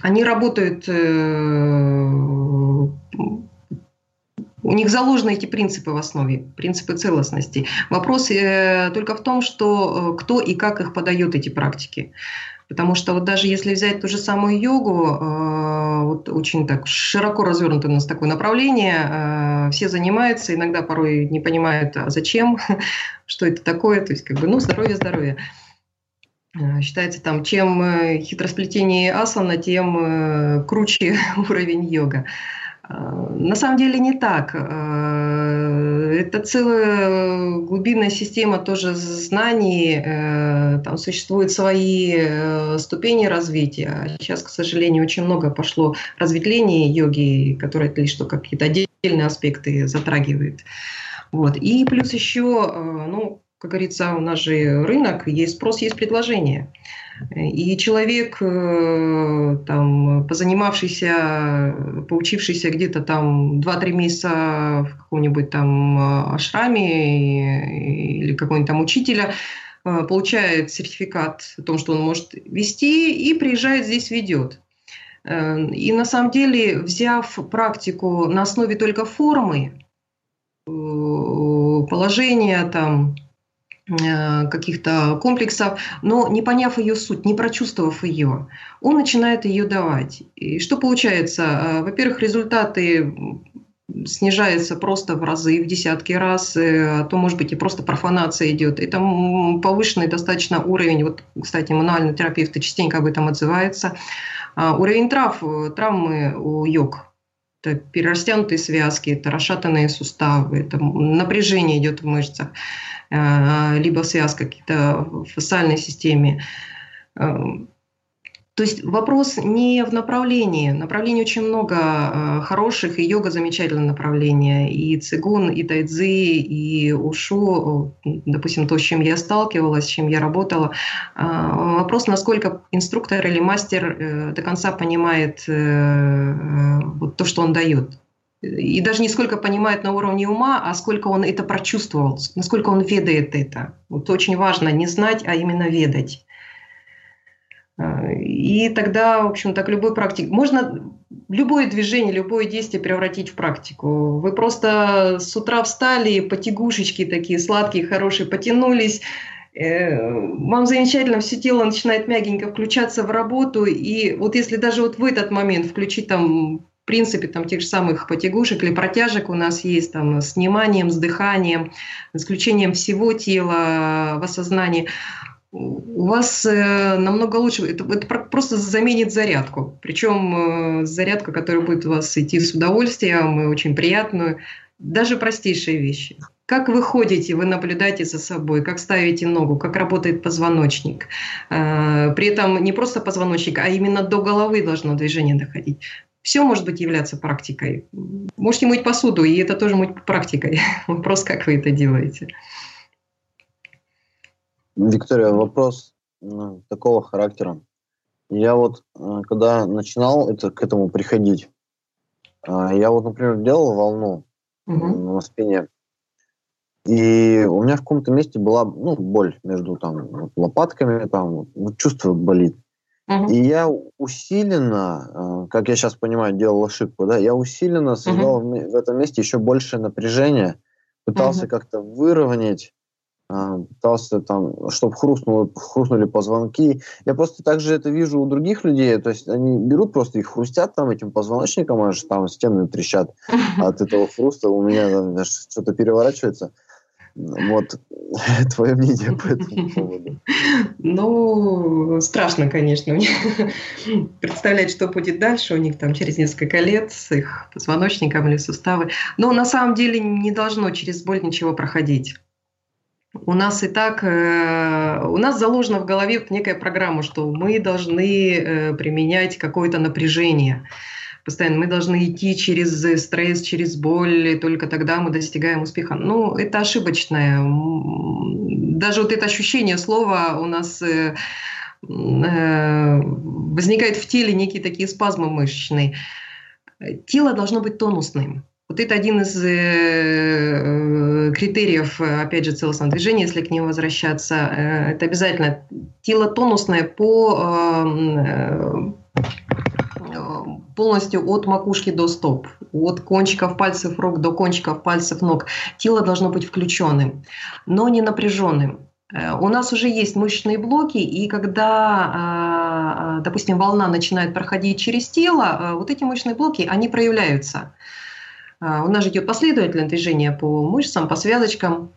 Speaker 1: они работают, э, у них заложены эти принципы в основе, принципы целостности. Вопрос только в том, что кто и как их подает, эти практики. Потому что вот даже если взять ту же самую йогу, э, вот очень так широко развернуто у нас такое направление, э, все занимаются, иногда порой не понимают, а зачем, что это такое, то есть как бы, ну, здоровье, здоровье. Э, считается там, чем хитросплетение асана, тем круче уровень йога. На самом деле не так. Э, это целая глубинная система тоже знаний. Э, там существуют свои э, ступени развития. Сейчас, к сожалению, очень много пошло разветвлений йоги, которые лишь только какие-то отдельные аспекты затрагивают. Вот. И плюс еще, ну, как говорится, у нас же рынок, есть спрос, есть предложение. И человек, э, там, позанимавшийся, поучившийся где-то там 2-3 месяца в каком-нибудь там э, ашраме или какого-нибудь там учителя, э, получает сертификат о том, что он может вести, и приезжает здесь, ведет. И на самом деле, взяв практику на основе только формы, положения, там, каких-то комплексов, но не поняв ее суть, не прочувствовав ее, он начинает ее давать. И что получается? Э, во-первых, результаты снижаются просто в разы, в десятки раз, э, а то, может быть, и просто профанация идет. Это повышенный достаточно уровень, вот, кстати, мануальный терапевт частенько об этом отзывается, а, уровень трав, травмы у йог, это перерастянутые связки, это расшатанные суставы, это напряжение идет в мышцах. Э, либо связь какие-то в фасциальной системе. То есть вопрос не в направлении. Направлений очень много э, хороших, и йога замечательное направление, и цигун, и тайцзи, и ушу, допустим, то, с чем я сталкивалась, с чем я работала. Э, вопрос, насколько инструктор или мастер до конца понимает вот то, что он дает и даже не сколько понимает на уровне ума, а сколько он это прочувствовал, насколько он ведает это. Вот очень важно не знать, а именно ведать. И тогда, в общем, так любой практик. Можно любое движение, любое действие превратить в практику. Вы просто с утра встали, потягушечки такие сладкие, хорошие, потянулись, э, вам замечательно, все тело начинает мягенько включаться в работу, и вот если даже вот в этот момент включить там в принципе, там тех же самых потягушек или протяжек у нас есть там с вниманием, с дыханием, с включением всего тела в осознании у вас э, намного лучше, это, это просто заменит зарядку. Причем э, зарядка, которая будет у вас идти с удовольствием и очень приятную. Даже простейшие вещи. Как вы ходите, вы наблюдаете за собой, как ставите ногу, как работает позвоночник. Э, при этом не просто позвоночник, а именно до головы должно движение доходить. Все может быть являться практикой. Можете мыть посуду, и это тоже быть практикой. Вопрос, как вы это делаете.
Speaker 3: Виктория, вопрос ну, такого характера. Я вот, э, когда начинал это, к этому приходить, э, я вот, например, делал волну угу. на спине, и у меня в каком-то месте была ну, боль между там, вот, лопатками, там, вот, чувство болит. Угу. И я усиленно, как я сейчас понимаю, делал ошибку, да, я усиленно создал угу. в, этом месте еще больше напряжения, пытался угу. как-то выровнять а, пытался там, чтобы хрустнуло, хрустнули позвонки. Я просто также это вижу у других людей, то есть они берут просто их хрустят там этим позвоночником, аж там стены трещат от этого хруста, у меня даже что-то переворачивается. Вот твое мнение по этому поводу.
Speaker 1: Ну, страшно, конечно, представлять, что будет дальше у них там через несколько лет с их позвоночником или суставы. Но на самом деле не должно через боль ничего проходить. У нас и так, э, у нас заложена в голове некая программа, что мы должны э, применять какое-то напряжение. Постоянно мы должны идти через стресс, через боль, только тогда мы достигаем успеха. Ну, это ошибочное. Даже вот это ощущение слова у нас э, возникает в теле некие такие спазмы мышечные. Тело должно быть тонусным. Вот это один из э, э, критериев, опять же, целостного движения, если к ним возвращаться. Э, это обязательно тело тонусное по полностью от макушки до стоп, от кончиков пальцев рук до кончиков пальцев ног. Тело должно быть включенным, но не напряженным. У нас уже есть мышечные блоки, и когда, допустим, волна начинает проходить через тело, вот эти мышечные блоки, они проявляются. А, у нас же идет последовательное движение по мышцам, по связочкам.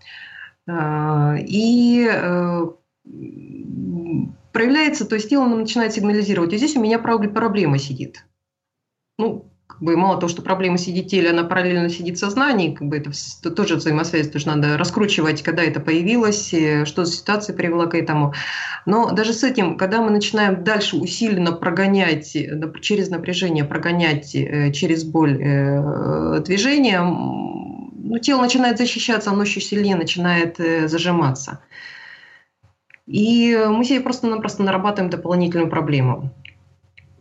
Speaker 1: А, и э, проявляется, то есть тело начинает сигнализировать. И здесь у меня проблема сидит. Ну, бы мало того, что проблема сидит в теле, она параллельно сидит в сознании, как бы это, тоже взаимосвязь, что надо раскручивать, когда это появилось, э, что за ситуация привела к этому. Но даже с этим, когда мы начинаем дальше усиленно прогонять, э, через напряжение прогонять э, через боль движение, ну, тело начинает защищаться, оно еще сильнее начинает зажиматься. И мы себе просто-напросто нарабатываем дополнительную проблему.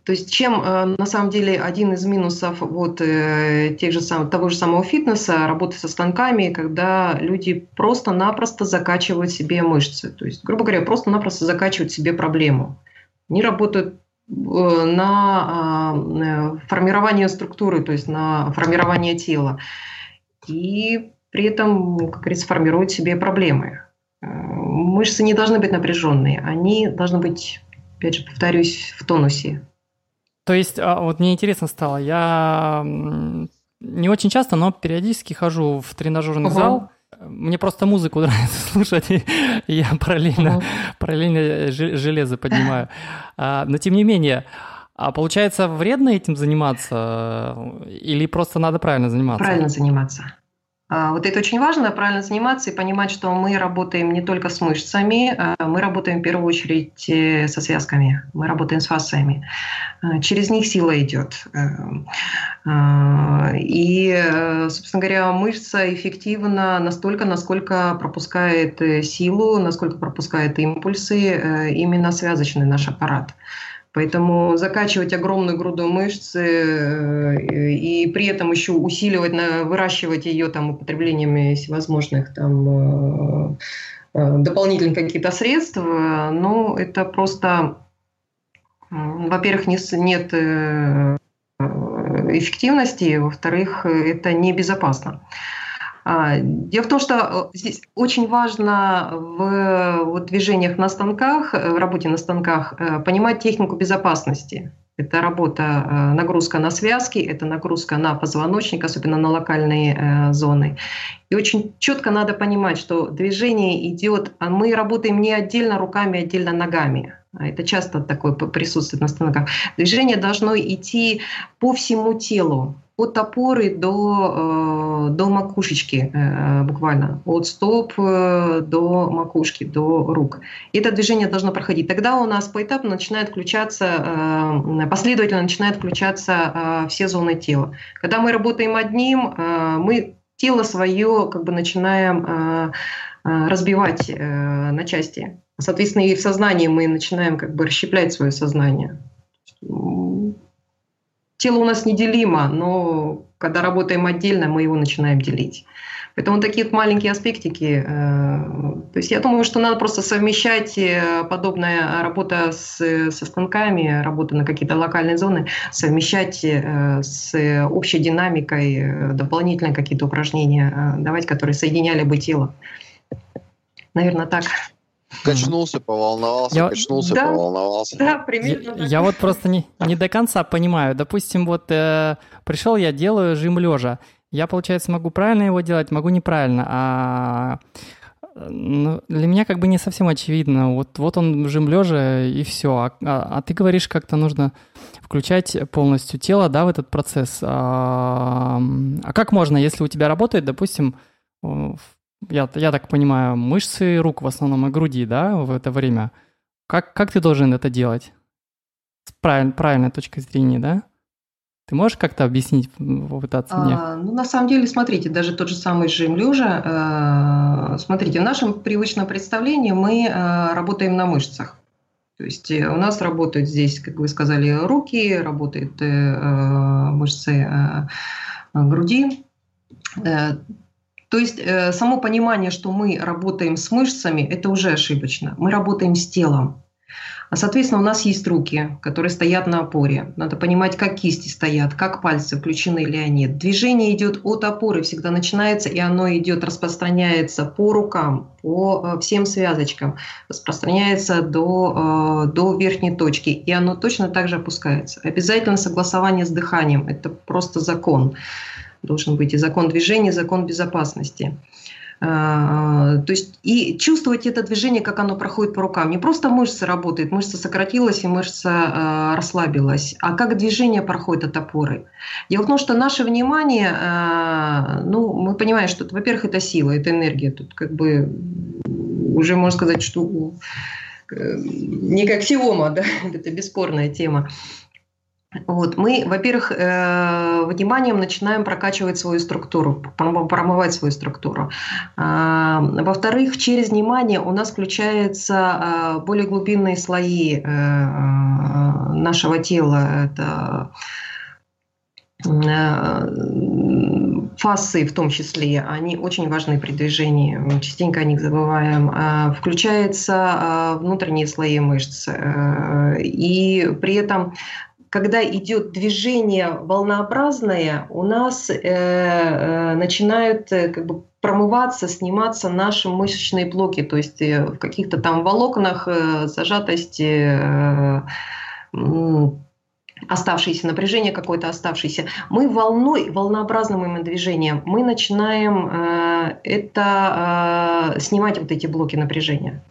Speaker 1: То есть чем э, на самом деле один из минусов вот э, тех же сам, того же самого фитнеса, работы со станками, когда люди просто-напросто закачивают себе мышцы. То есть, грубо говоря, просто-напросто закачивают себе проблему. Они работают э, на а, формирование структуры, то есть на формирование тела. И при этом, как говорится, формируют себе проблемы. Мышцы не должны быть напряженные, они должны быть, опять же, повторюсь, в тонусе.
Speaker 2: То есть, а, вот мне интересно стало, я не очень часто, но периодически хожу в тренажерный угу. зал. Мне просто музыку нравится слушать, и я параллельно, угу. параллельно железо поднимаю. А, но тем не менее, а получается вредно этим заниматься или просто надо правильно заниматься?
Speaker 1: Правильно заниматься. А, вот это очень важно, правильно заниматься и понимать, что мы работаем не только с мышцами, а мы работаем в первую очередь э, со связками, мы работаем с фасциями. А, через них сила идет. Э, и, собственно говоря, мышца эффективна настолько, насколько пропускает э, силу, насколько пропускает импульсы именно связочный наш аппарат. Поэтому закачивать огромную груду мышц э, и при этом еще усиливать, выращивать ее там употреблением всевозможных там э, э, дополнительных каких-то средств, ну, это просто, во-первых, нет эффективности, во-вторых, это небезопасно. Дело в том, что здесь очень важно в вот, движениях на станках, в работе на станках понимать технику безопасности. Это работа, э, нагрузка на связки, это нагрузка на позвоночник, особенно на локальные э, зоны. И очень четко надо понимать, что движение идет, а мы работаем не отдельно руками, отдельно ногами. А это часто такое присутствует на станках. Движение должно идти по всему телу от опоры до, э, до макушечки э, буквально, от стоп э, до макушки, до рук. И это движение должно проходить. Тогда у нас поэтапно начинает включаться, последовательно начинают включаться все зоны тела. Когда мы работаем одним, мы тело свое как бы начинаем разбивать на части. Соответственно, и в сознании мы начинаем как бы расщеплять свое сознание тело у нас неделимо, но когда работаем отдельно, мы его начинаем делить. Поэтому такие вот маленькие аспектики. Э, то есть я думаю, что надо просто совмещать э, подобная работа с, со станками, работа на какие-то локальные зоны, совмещать э, с общей динамикой, дополнительные какие-то упражнения давать, которые соединяли бы тело. Наверное, так.
Speaker 3: Качнулся, поволновался, я... качнулся, да, поволновался.
Speaker 2: Да, примерно. Я, я вот просто не, не до конца понимаю. Допустим, вот э, пришел я, делаю жим лежа. Я, получается, могу правильно его делать, могу неправильно. А ну, для меня как бы не совсем очевидно. Вот, вот он жим лежа и все. А, а, а ты говоришь, как-то нужно включать полностью тело, да, в этот процесс. А, а как можно, если у тебя работает, допустим, я, я так понимаю, мышцы рук в основном и груди, да, в это время. Как, как ты должен это делать? С правиль, правильной точки зрения, да? Ты можешь как-то объяснить, попытаться мне?
Speaker 1: А, ну, на самом деле, смотрите, даже тот же самый жим лежа, э, смотрите, в нашем привычном представлении мы э, работаем на мышцах. То есть э, у нас работают здесь, как вы сказали, руки, работают э, э мышцы э, груди. То есть э, само понимание, что мы работаем с мышцами, это уже ошибочно. Мы работаем с телом. А, соответственно, у нас есть руки, которые стоят на опоре. Надо понимать, как кисти стоят, как пальцы включены или они. Движение идет от опоры, всегда начинается, и оно идет, распространяется по рукам, по э, всем связочкам, распространяется до, э, до верхней точки, и оно точно так же опускается. Обязательно согласование с дыханием, это просто закон должен быть и закон движения, и закон безопасности. А, то есть и чувствовать это движение, как оно проходит по рукам. Не просто мышца работает, мышца сократилась и мышца э, расслабилась, а как движение проходит от опоры. Дело в том, что наше внимание, э, ну, мы понимаем, что, во-первых, это сила, это энергия. Тут как бы уже можно сказать, что э, не как сиома, да, это бесспорная тема. Вот, мы, во-первых, э, вниманием начинаем прокачивать свою структуру, промывать свою структуру. Э, во-вторых, через внимание у нас включаются э, более глубинные слои э, нашего тела. Это э, фасы в том числе, они очень важны при движении, частенько о них забываем. Э, включаются э, внутренние слои мышц. И при этом когда идет движение волнообразное, у нас э, э, начинают э, как бы промываться, сниматься наши мышечные блоки, то есть э, в каких-то там волокнах э, зажатости э, оставшееся напряжение какое-то оставшееся. Мы волной, волнообразным именно движением, мы начинаем э, это э, снимать вот эти блоки напряжения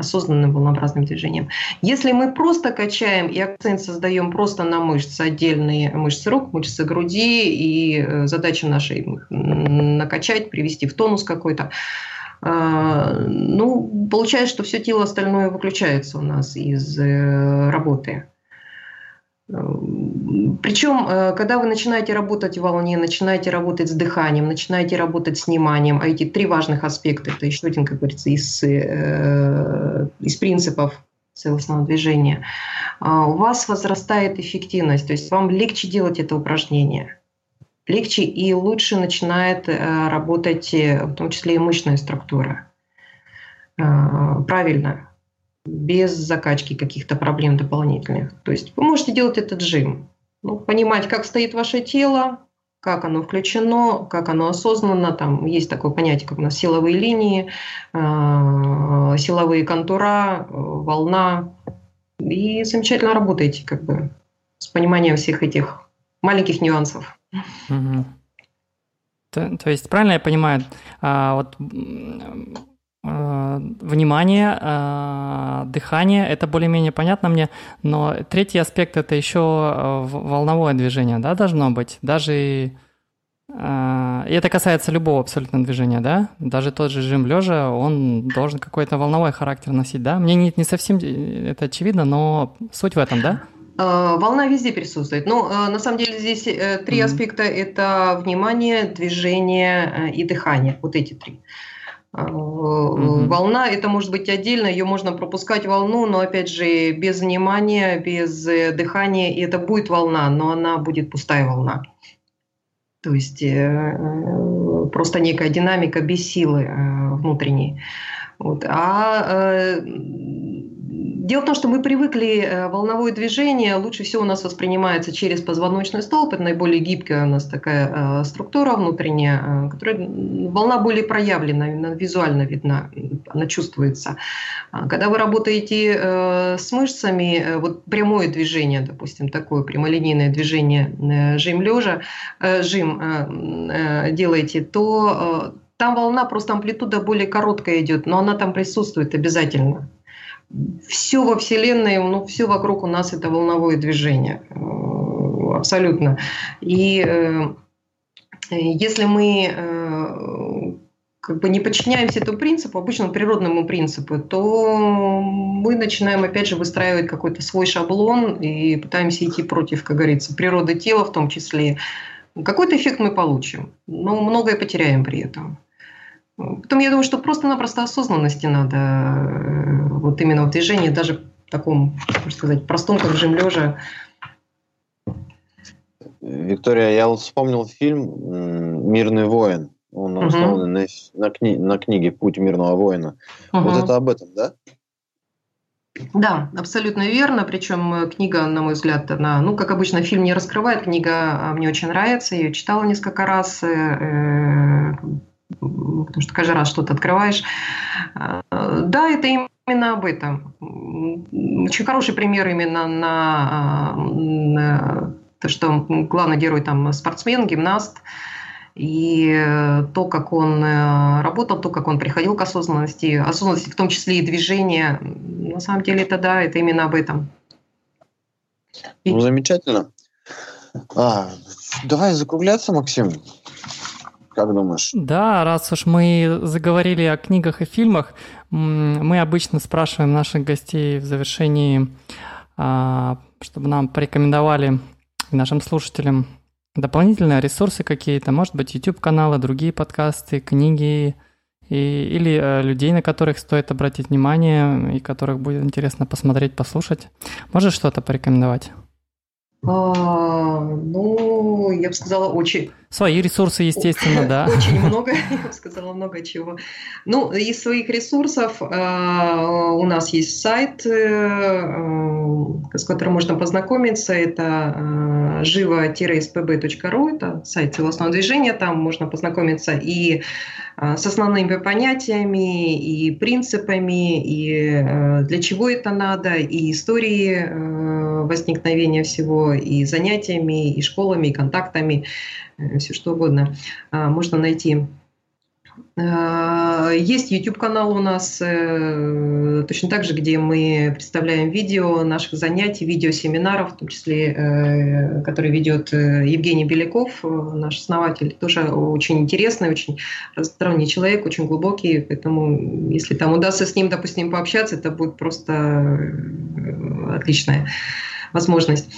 Speaker 1: осознанным волнообразным движением. Если мы просто качаем и акцент создаем просто на мышцы, отдельные мышцы рук, мышцы груди, и э, задача нашей накачать, привести в тонус какой-то, а, ну, получается, что все тело остальное выключается у нас из э, работы. Причем, э, когда вы начинаете работать в волне, начинаете работать с дыханием, начинаете работать с вниманием, а эти три важных аспекта, это еще один, как говорится, из, э, из принципов целостного движения, а, у вас возрастает эффективность, то есть вам легче делать это упражнение. Легче и лучше начинает э, работать, в том числе и мышечная структура. Правильно, без закачки каких-то проблем дополнительных. То есть вы можете делать этот джим. Ну, понимать, как стоит ваше тело, как оно включено, как оно осознанно. Там есть такое понятие, как у нас силовые линии, э, силовые контура, э, волна. И замечательно работаете как бы с пониманием всех этих маленьких нюансов. Угу.
Speaker 2: То, то есть, правильно я понимаю, а, вот внимание, а, дыхание, это более-менее понятно мне, но третий аспект это еще а, волновое движение, да, должно быть, даже и это касается любого абсолютно движения, да? Даже тот же жим лежа, он должен какой-то волновой характер носить, да? Мне не, не совсем это очевидно, но суть в этом, да?
Speaker 1: Волна везде присутствует. Ну, на самом деле здесь э, три mm-hmm. аспекта – это внимание, движение э, и дыхание. Вот эти три. Угу. Волна, это может быть отдельно, ее можно пропускать волну, но опять же без внимания, без э, дыхания, и это будет волна, но она будет пустая волна. То есть э, просто некая динамика без силы внутренней. Вот. А Дело в том, что мы привыкли, э, волновое движение. Лучше всего у нас воспринимается через позвоночный столб, это наиболее гибкая у нас такая э, структура внутренняя, э, которая волна более проявлена, визуально видна, она чувствуется. А когда вы работаете с мышцами, вот прямое движение, допустим, такое прямолинейное движение жим лежа, жим делаете, то там волна, просто амплитуда более короткая идет, но она там присутствует обязательно все во Вселенной, ну, все вокруг у нас это волновое движение. Э, абсолютно. И э, если мы э, как бы не подчиняемся этому принципу, обычному природному принципу, то мы начинаем опять же выстраивать какой-то свой шаблон и пытаемся идти против, как говорится, природы тела в том числе. Какой-то эффект мы получим, но многое потеряем при этом. Потом я думаю, что просто-напросто осознанности надо э, вот именно в движении, даже в таком, можно сказать, простом, как жим лежа.
Speaker 3: Виктория, я вот вспомнил фильм «Мирный воин». Он угу. основан на, на, кни, на книге «Путь мирного воина». Угу. Вот это об этом, да?
Speaker 1: Да, абсолютно верно. Причем э, книга, на мой взгляд, она, ну, как обычно, фильм не раскрывает. Книга а, мне очень нравится. Я ее читала несколько раз. Э, потому что каждый раз что-то открываешь. А, да, это именно об этом. Очень хороший пример именно на, на то, что главный герой там спортсмен, гимнаст, и то, как он э, работал, то, как он приходил к осознанности, осознанности в том числе и движения, на самом деле это да, это именно об этом.
Speaker 3: Ну, замечательно. А, давай закругляться, Максим. Как думаешь?
Speaker 2: Да, раз уж мы заговорили о книгах и фильмах, мы обычно спрашиваем наших гостей в завершении, а, чтобы нам порекомендовали нашим слушателям дополнительные ресурсы какие-то, может быть, YouTube-каналы, другие подкасты, книги, и, или э, людей, на которых стоит обратить внимание и которых будет интересно посмотреть, послушать. Можешь что-то порекомендовать?
Speaker 1: А, ну, я бы сказала, очень.
Speaker 2: Свои ресурсы, естественно, да.
Speaker 1: Очень много, я бы сказала, много чего. Ну, из своих ресурсов а, у нас есть сайт, э, с которым можно познакомиться. Это а, живо-spb.ru, это сайт целостного движения. Там можно познакомиться и с основными понятиями, и принципами, и э, для чего это надо, и истории э, возникновения всего, и занятиями, и школами, и контактами, э, все что угодно можно найти Э, есть YouTube-канал у нас э, точно так же, где мы представляем видео наших занятий, видеосеминаров, в том числе, э, который ведет Евгений Беляков, наш основатель. Тоже очень интересный, очень разносторонний человек, очень глубокий, поэтому если там удастся с ним, допустим, пообщаться, это будет просто отличная возможность.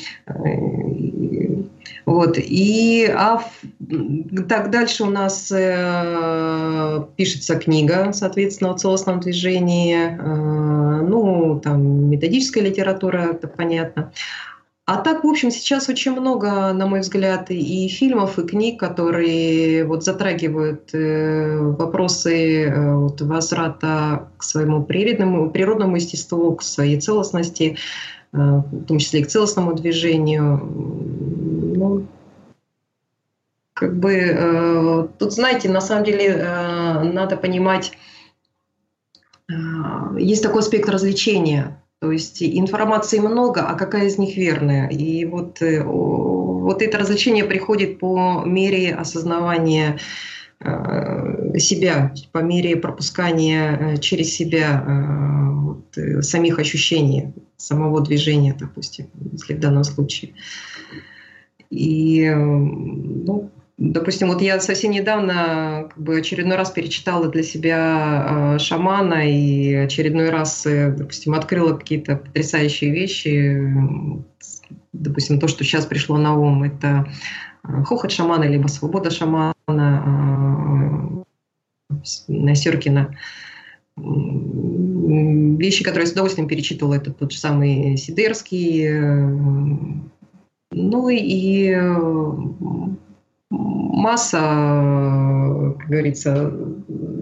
Speaker 1: Вот. И а так дальше у нас э, пишется книга, соответственно, о целостном движении. Э, ну, там методическая литература, это понятно. А так, в общем, сейчас очень много, на мой взгляд, и фильмов, и книг, которые вот затрагивают э, вопросы э, вот, возврата к своему природному, природному естеству, к своей целостности, э, в том числе и к целостному движению как бы э, тут, знаете, на самом деле э, надо понимать, э, есть такой аспект развлечения. То есть информации много, а какая из них верная? И вот, э, вот это развлечение приходит по мере осознавания э, себя, по мере пропускания э, через себя вот, самих ощущений, самого движения, допустим, если в данном случае. И ну, Допустим, вот я совсем недавно как бы очередной раз перечитала для себя э, шамана и очередной раз, э, допустим, открыла какие-то потрясающие вещи. Допустим, то, что сейчас пришло на ум, это э, хохот шамана, либо свобода шамана э, Насеркина. Вещи, которые я с удовольствием перечитывала, это тот же самый Сидерский. Э, ну и масса, как говорится,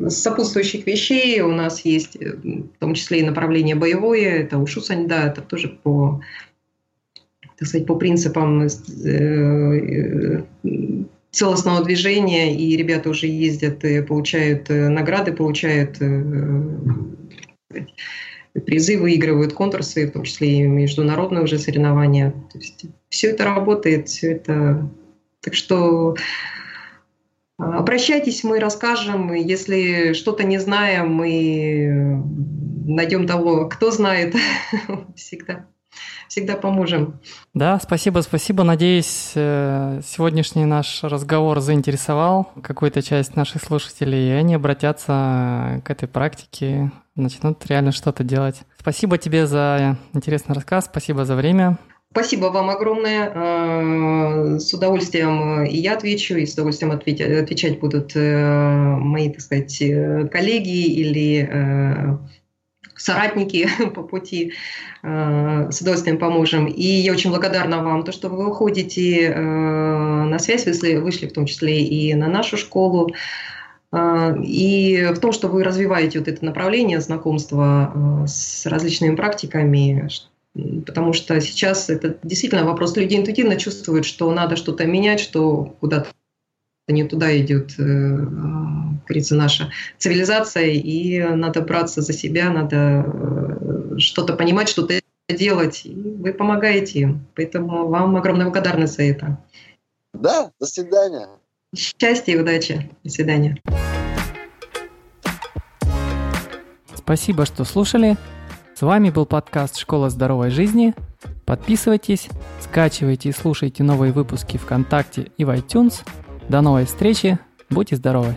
Speaker 1: сопутствующих вещей. У нас есть в том числе и направление боевое, это ушу саньда, это тоже по, так сказать, по принципам э, целостного движения, и ребята уже ездят, получают э, награды, получают э, призы, выигрывают конкурсы, в том числе и международные уже соревнования. То есть все это работает, все это так что а, обращайтесь, мы расскажем. Если что-то не знаем, мы найдем того, кто знает. Всегда всегда поможем.
Speaker 2: Да, спасибо, спасибо. Надеюсь, э, сегодняшний наш разговор заинтересовал какую-то часть наших слушателей, и они обратятся к этой практике, начнут реально что-то делать. Спасибо тебе за интересный рассказ, спасибо за время.
Speaker 1: Спасибо вам огромное. А, с удовольствием и я отвечу, и с удовольствием отвечать, будут э, мои, так сказать, э, коллеги или э, соратники по пути. С удовольствием поможем. И я очень благодарна вам, то, что вы выходите на связь, вышли, вышли в том числе и на нашу школу. И в том, что вы развиваете вот это направление знакомства с различными практиками, Потому что сейчас это действительно вопрос. Люди интуитивно чувствуют, что надо что-то менять, что куда-то не туда идет, э, говорится, наша цивилизация, и надо браться за себя, надо э, что-то понимать, что-то делать. И вы помогаете им. Поэтому вам огромная благодарность за это.
Speaker 3: Да, до свидания.
Speaker 1: Счастья и удачи. До свидания.
Speaker 2: Спасибо, что слушали. С вами был подкаст «Школа здоровой жизни». Подписывайтесь, скачивайте и слушайте новые выпуски ВКонтакте и в iTunes. До новой встречи, будьте здоровы!